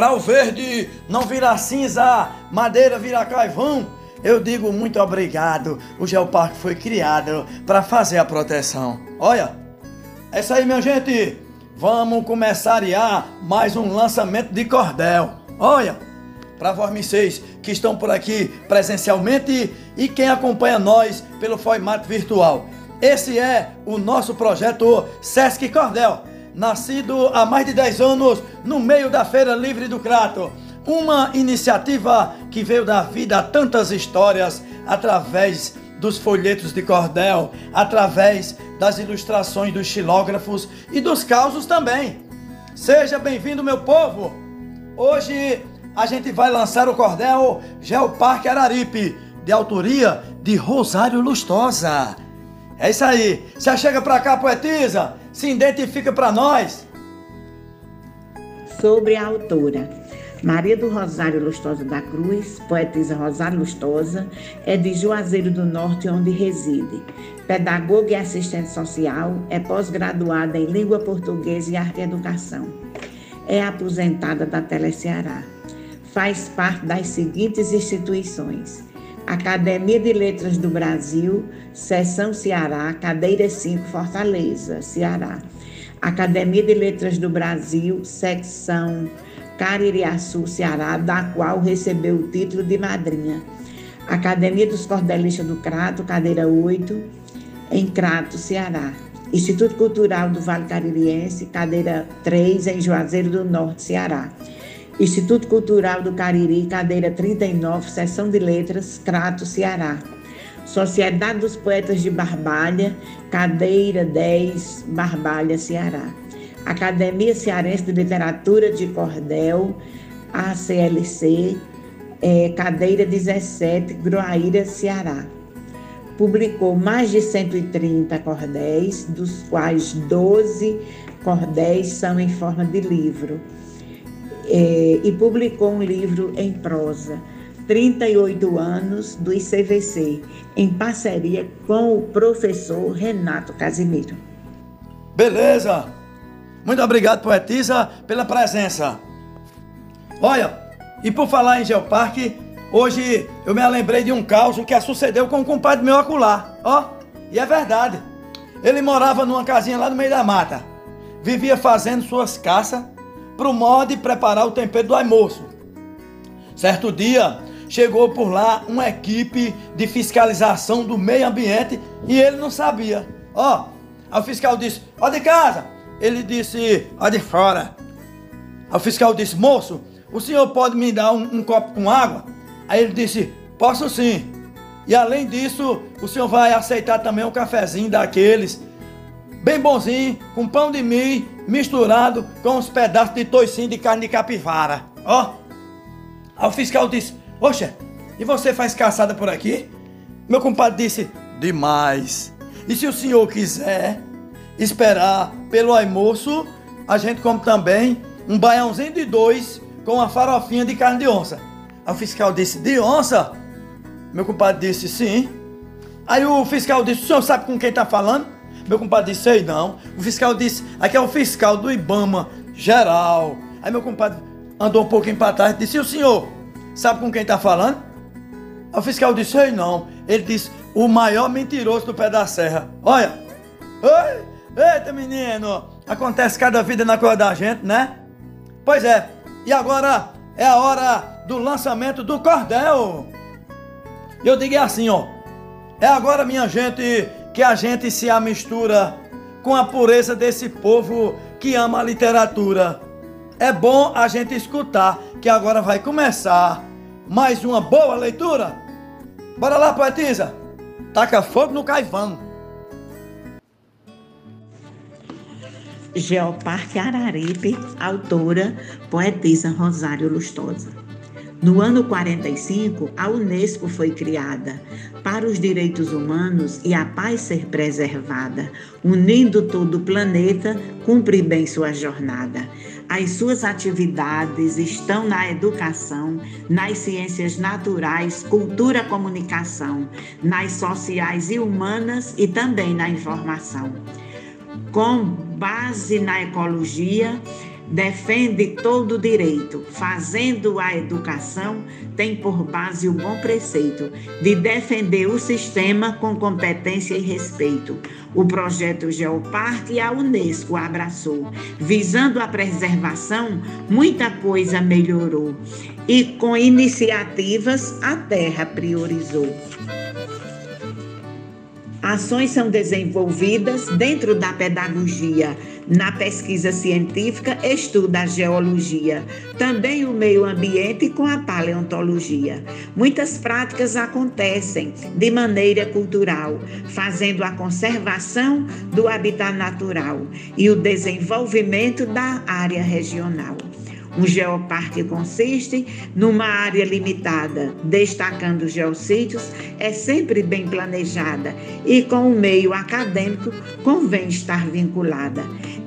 para o verde não virar cinza, madeira virar carvão, eu digo muito obrigado. O Geoparque foi criado para fazer a proteção. Olha, é isso aí, minha gente. Vamos começar a mais um lançamento de cordel. Olha, para vocês que estão por aqui presencialmente e quem acompanha nós pelo formato virtual. Esse é o nosso projeto Sesc Cordel, nascido há mais de 10 anos no meio da Feira Livre do Crato. Uma iniciativa que veio dar vida a tantas histórias através dos folhetos de cordel, através das ilustrações dos xilógrafos e dos causos também. Seja bem-vindo, meu povo! Hoje a gente vai lançar o cordel Geoparque Araripe, de autoria de Rosário Lustosa. É isso aí. Já chega pra cá, poetisa. Se identifica para nós. Sobre a autora. Maria do Rosário Lustosa da Cruz, poetisa Rosário Lustosa, é de Juazeiro do Norte, onde reside. Pedagoga e assistente social, é pós-graduada em Língua Portuguesa e Arte e Educação. É aposentada da Teleceará. Faz parte das seguintes instituições: Academia de Letras do Brasil, Seção Ceará, Cadeira 5, Fortaleza, Ceará. Academia de Letras do Brasil, Secção Caririaçu, Ceará, da qual recebeu o título de madrinha. Academia dos Cordelistas do Crato, cadeira 8, em Crato, Ceará. Instituto Cultural do Vale Caririense, cadeira 3, em Juazeiro do Norte, Ceará. Instituto Cultural do Cariri, cadeira 39, Seção de Letras, Crato, Ceará. Sociedade dos Poetas de Barbalha, cadeira 10, Barbalha, Ceará. Academia Cearense de Literatura de Cordel, ACLC, é, cadeira 17, Groaíra, Ceará. Publicou mais de 130 cordéis, dos quais 12 cordéis são em forma de livro é, e publicou um livro em prosa, 38 anos do ICVC, em parceria com o professor Renato Casimiro. Beleza! Muito obrigado, poetisa, pela presença. Olha, e por falar em Geoparque, hoje eu me lembrei de um caso que sucedeu com um compadre meu acular. Ó, e é verdade. Ele morava numa casinha lá no meio da mata. Vivia fazendo suas caças pro modo de preparar o tempero do almoço. Certo dia, chegou por lá uma equipe de fiscalização do meio ambiente e ele não sabia. Ó, o fiscal disse: Ó de casa. Ele disse: Ó de fora. O fiscal disse: Moço, o senhor pode me dar um, um copo com água? Aí ele disse: Posso sim. E além disso, o senhor vai aceitar também um cafezinho daqueles bem bonzinho, com pão de milho misturado com uns pedaços de toicinho de carne de capivara. Ó. Aí o fiscal disse: Poxa, e você faz caçada por aqui? Meu compadre disse: Demais. E se o senhor quiser esperar pelo almoço, a gente come também um baiãozinho de dois com uma farofinha de carne de onça. Aí o fiscal disse: De onça? Meu compadre disse: Sim. Aí o fiscal disse: O senhor sabe com quem está falando? Meu compadre disse, sei não. O fiscal disse, aqui é o fiscal do Ibama geral. Aí meu compadre andou um pouquinho para trás e disse, e o senhor, sabe com quem está falando? Aí o fiscal disse, sei não. Ele disse, o maior mentiroso do pé da serra. Olha, Oi, eita menino, acontece cada vida na coisa da gente, né? Pois é, e agora é a hora do lançamento do cordel. Eu digo assim, ó, é agora minha gente que a gente se amistura com a pureza desse povo que ama a literatura. É bom a gente escutar que agora vai começar mais uma boa leitura. Bora lá, poetisa! Taca fogo no caivão. Geoparque Araripe, autora, poetisa Rosário Lustosa. No ano 45, a Unesco foi criada para os direitos humanos e a paz ser preservada, unindo todo o planeta, cumprir bem sua jornada. As suas atividades estão na educação, nas ciências naturais, cultura, comunicação, nas sociais e humanas e também na informação. Com base na ecologia, defende todo direito, fazendo a educação, tem por base o bom preceito de defender o sistema com competência e respeito. O projeto Geoparque a Unesco abraçou, visando a preservação, muita coisa melhorou e com iniciativas a terra priorizou. Ações são desenvolvidas dentro da pedagogia. Na pesquisa científica, estuda a geologia, também o meio ambiente com a paleontologia. Muitas práticas acontecem de maneira cultural, fazendo a conservação do habitat natural e o desenvolvimento da área regional. Um geoparque consiste numa área limitada, destacando os geossítios, é sempre bem planejada e com o meio acadêmico convém estar vinculada.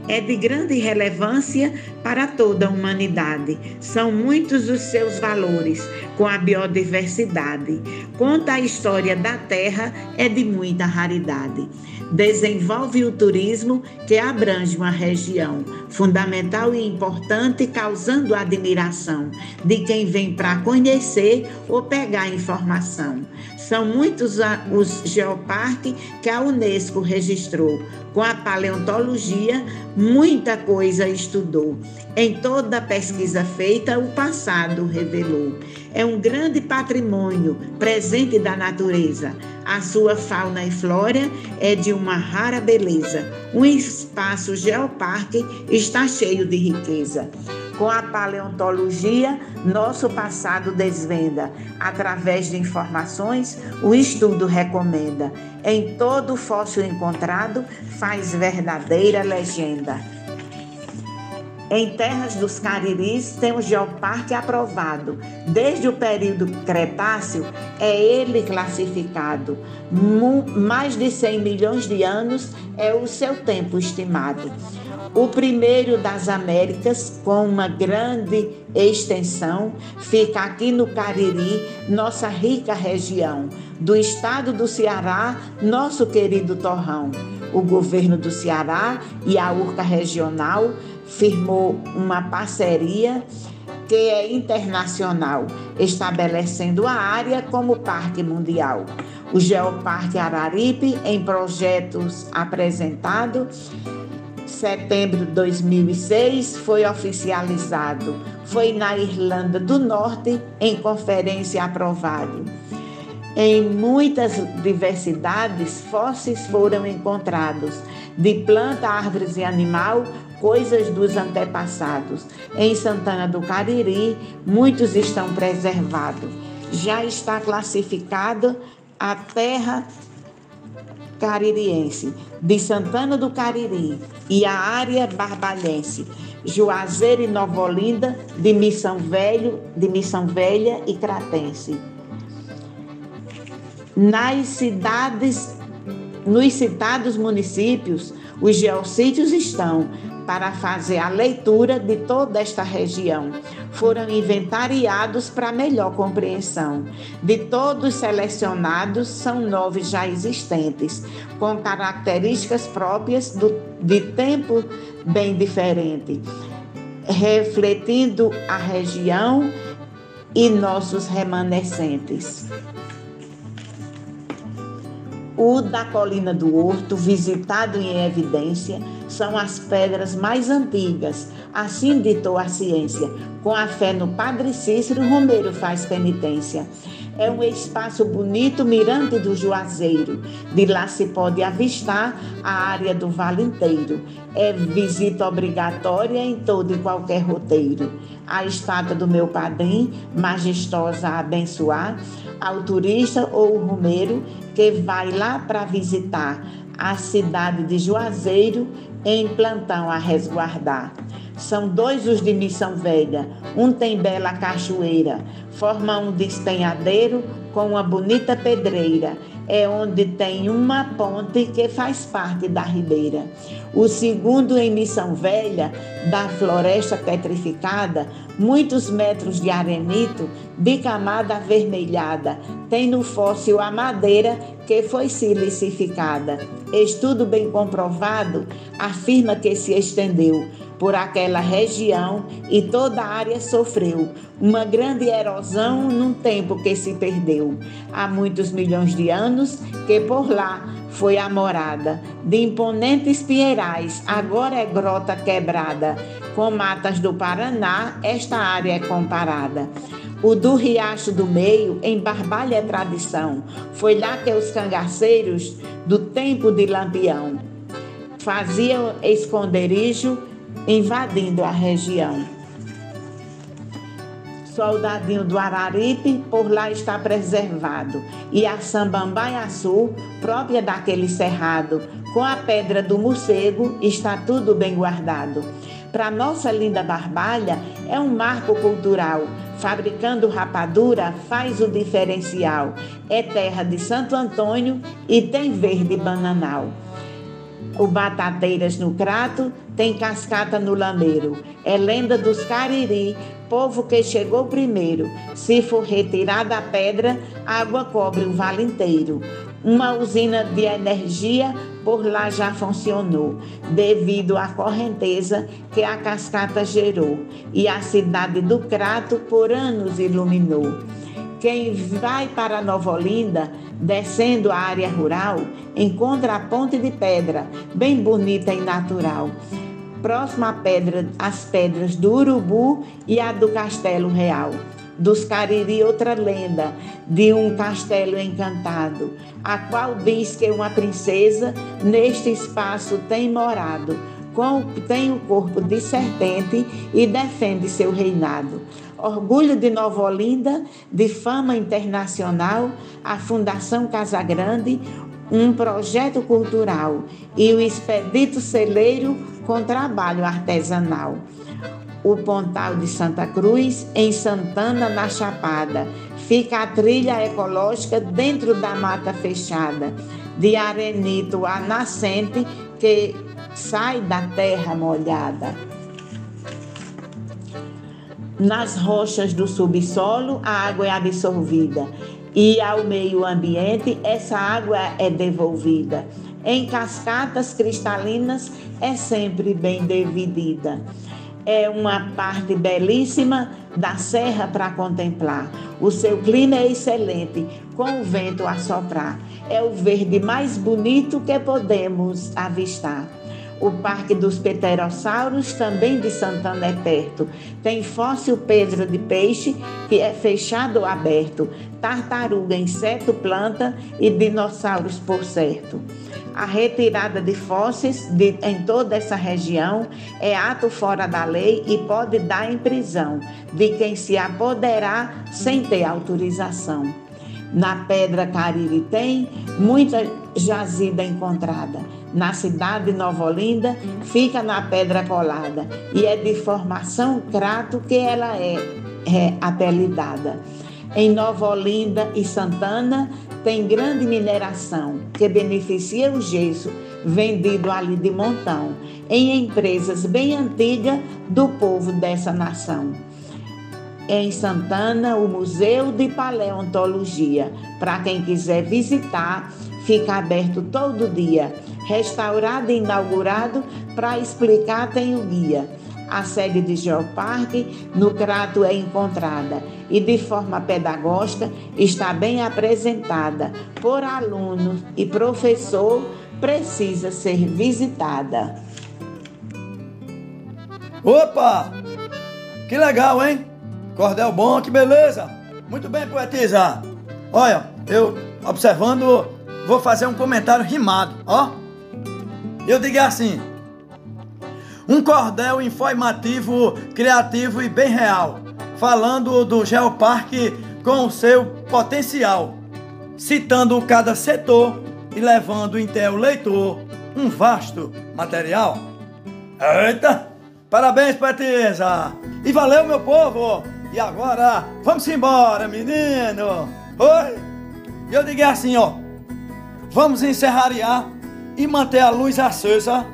É de grande relevância para toda a humanidade. São muitos os seus valores com a biodiversidade. Conta a história da Terra, é de muita raridade desenvolve o turismo que abrange uma região fundamental e importante, causando admiração de quem vem para conhecer ou pegar informação. São muitos os geoparques que a Unesco registrou. Com a paleontologia, muita coisa estudou. Em toda pesquisa feita, o passado revelou. É um grande patrimônio presente da natureza. A sua fauna e flora é de uma rara beleza. Um espaço geoparque está cheio de riqueza. Com a paleontologia, nosso passado desvenda. Através de informações, o estudo recomenda. Em todo fóssil encontrado, faz verdadeira legenda. Em terras dos Cariris tem o geoparque aprovado. Desde o período Cretáceo é ele classificado. Mais de 100 milhões de anos é o seu tempo estimado o primeiro das Américas, com uma grande extensão, fica aqui no Cariri, nossa rica região. Do estado do Ceará, nosso querido Torrão. O governo do Ceará e a URCA regional firmou uma parceria que é internacional, estabelecendo a área como parque mundial. O Geoparque Araripe, em projetos apresentados, setembro de 2006 foi oficializado. Foi na Irlanda do Norte, em conferência aprovado. Em muitas diversidades, fósseis foram encontrados, de planta, árvores e animal, coisas dos antepassados. Em Santana do Cariri, muitos estão preservados. Já está classificado a terra caririense, de Santana do Cariri e a área barbalhense, Juazeiro e Nova Olinda, de Missão Velho, de Missão Velha e Cratense. Nas cidades, nos citados municípios, os geossítios estão para fazer a leitura de toda esta região. Foram inventariados para melhor compreensão. De todos selecionados, são nove já existentes, com características próprias do, de tempo bem diferente, refletindo a região e nossos remanescentes. O da Colina do Horto, visitado em evidência, são as pedras mais antigas, assim ditou a ciência. Com a fé no Padre Cícero, Romeiro faz penitência. É um espaço bonito, mirante do Juazeiro. De lá se pode avistar a área do vale inteiro. É visita obrigatória em todo e qualquer roteiro. A estátua do meu padrinho, majestosa a abençoar, ao turista ou rumeiro que vai lá para visitar a cidade de Juazeiro em plantão a resguardar. São dois os de Missão Velha, um tem bela cachoeira, forma um despenhadeiro com uma bonita pedreira, é onde tem uma ponte que faz parte da ribeira. O segundo, em Missão Velha, da floresta petrificada, muitos metros de arenito, de camada avermelhada, tem no fóssil a madeira que foi silicificada. Estudo bem comprovado afirma que se estendeu por aquela região e toda a área sofreu uma grande erosão num tempo que se perdeu. Há muitos milhões de anos que por lá foi a morada de imponentes pinheirais, agora é grota quebrada. Com matas do Paraná, esta área é comparada. O do Riacho do Meio, em Barbalha é tradição. Foi lá que os cangaceiros do tempo de Lampião faziam esconderijo invadindo a região. Soldadinho do Araripe, por lá está preservado, e a Sambambaiaçu, própria daquele cerrado, com a pedra do morcego, está tudo bem guardado. Para nossa linda Barbalha, é um marco cultural. Fabricando rapadura faz o diferencial. É terra de Santo Antônio e tem verde bananal. O Batateiras no Crato tem cascata no Lameiro. É lenda dos Cariri, povo que chegou primeiro. Se for retirada a pedra, água cobre o vale inteiro. Uma usina de energia por lá já funcionou, devido à correnteza que a cascata gerou, e a cidade do Crato por anos iluminou. Quem vai para Nova Olinda, descendo a área rural, encontra a ponte de pedra, bem bonita e natural. Próxima à pedra, as pedras do Urubu e a do Castelo Real. Dos Cariri, outra lenda de um castelo encantado, a qual diz que uma princesa neste espaço tem morado, tem o corpo de serpente e defende seu reinado orgulho de Nova Olinda, de fama internacional, a Fundação Casagrande, um projeto cultural e o Expedito Celeiro com trabalho artesanal. O Pontal de Santa Cruz, em Santana, na Chapada. Fica a trilha ecológica dentro da mata fechada, de arenito a nascente que sai da terra molhada. Nas rochas do subsolo, a água é absorvida e ao meio ambiente, essa água é devolvida. Em cascatas cristalinas, é sempre bem dividida. É uma parte belíssima da serra para contemplar. O seu clima é excelente, com o vento a soprar. É o verde mais bonito que podemos avistar. O Parque dos Pterossauros, também de Santana, é perto. Tem fóssil Pedro de Peixe, que é fechado ou aberto. Tartaruga, inseto, planta e dinossauros, por certo. A retirada de fósseis de, em toda essa região é ato fora da lei e pode dar em prisão de quem se apoderar sem ter autorização. Na Pedra Cariri tem muita jazida encontrada. Na cidade de Nova Olinda, fica na Pedra Colada e é de formação crato que ela é, é apelidada. Em Nova Olinda e Santana tem grande mineração que beneficia o gesso vendido ali de montão em empresas bem antigas do povo dessa nação em Santana o Museu de Paleontologia. Para quem quiser visitar, fica aberto todo dia. Restaurado e inaugurado, para explicar tem o guia. A sede de Geoparque no Crato é encontrada e de forma pedagógica está bem apresentada por aluno e professor, precisa ser visitada. Opa! Que legal, hein? Cordel bom, que beleza! Muito bem, poetisa! Olha, eu observando, vou fazer um comentário rimado, ó. Eu digo assim: um cordel informativo, criativo e bem real, falando do Geoparque com o seu potencial, citando cada setor e levando até o leitor um vasto material. Eita! Parabéns, poetisa! E valeu, meu povo! E agora, vamos embora, menino. Oi? Eu digo assim, ó. Vamos encerrar e manter a luz acesa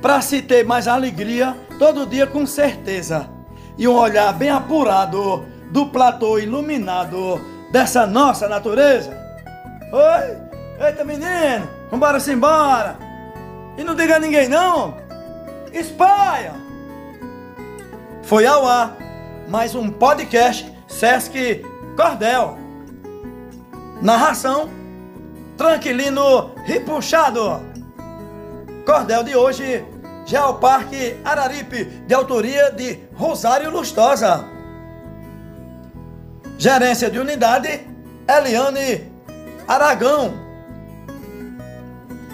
para se ter mais alegria todo dia com certeza. E um olhar bem apurado do platô iluminado dessa nossa natureza. Oi? Eita, menino, vambora-se embora. E não diga a ninguém não. Espalha. Foi ao ar mais um podcast Sesc Cordel. Narração Tranquilino Ripuxado. Cordel de hoje, Geoparque Araripe, de autoria de Rosário Lustosa. Gerência de unidade, Eliane Aragão.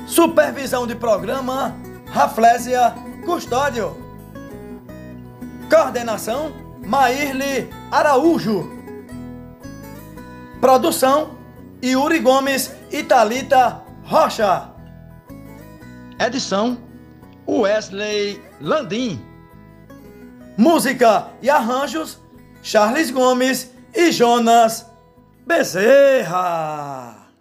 Supervisão de programa, Raflésia Custódio. Coordenação, Maírle Araújo. Produção, Yuri Gomes e Talita Rocha. Edição, Wesley Landim. Música e arranjos, Charles Gomes e Jonas Bezerra.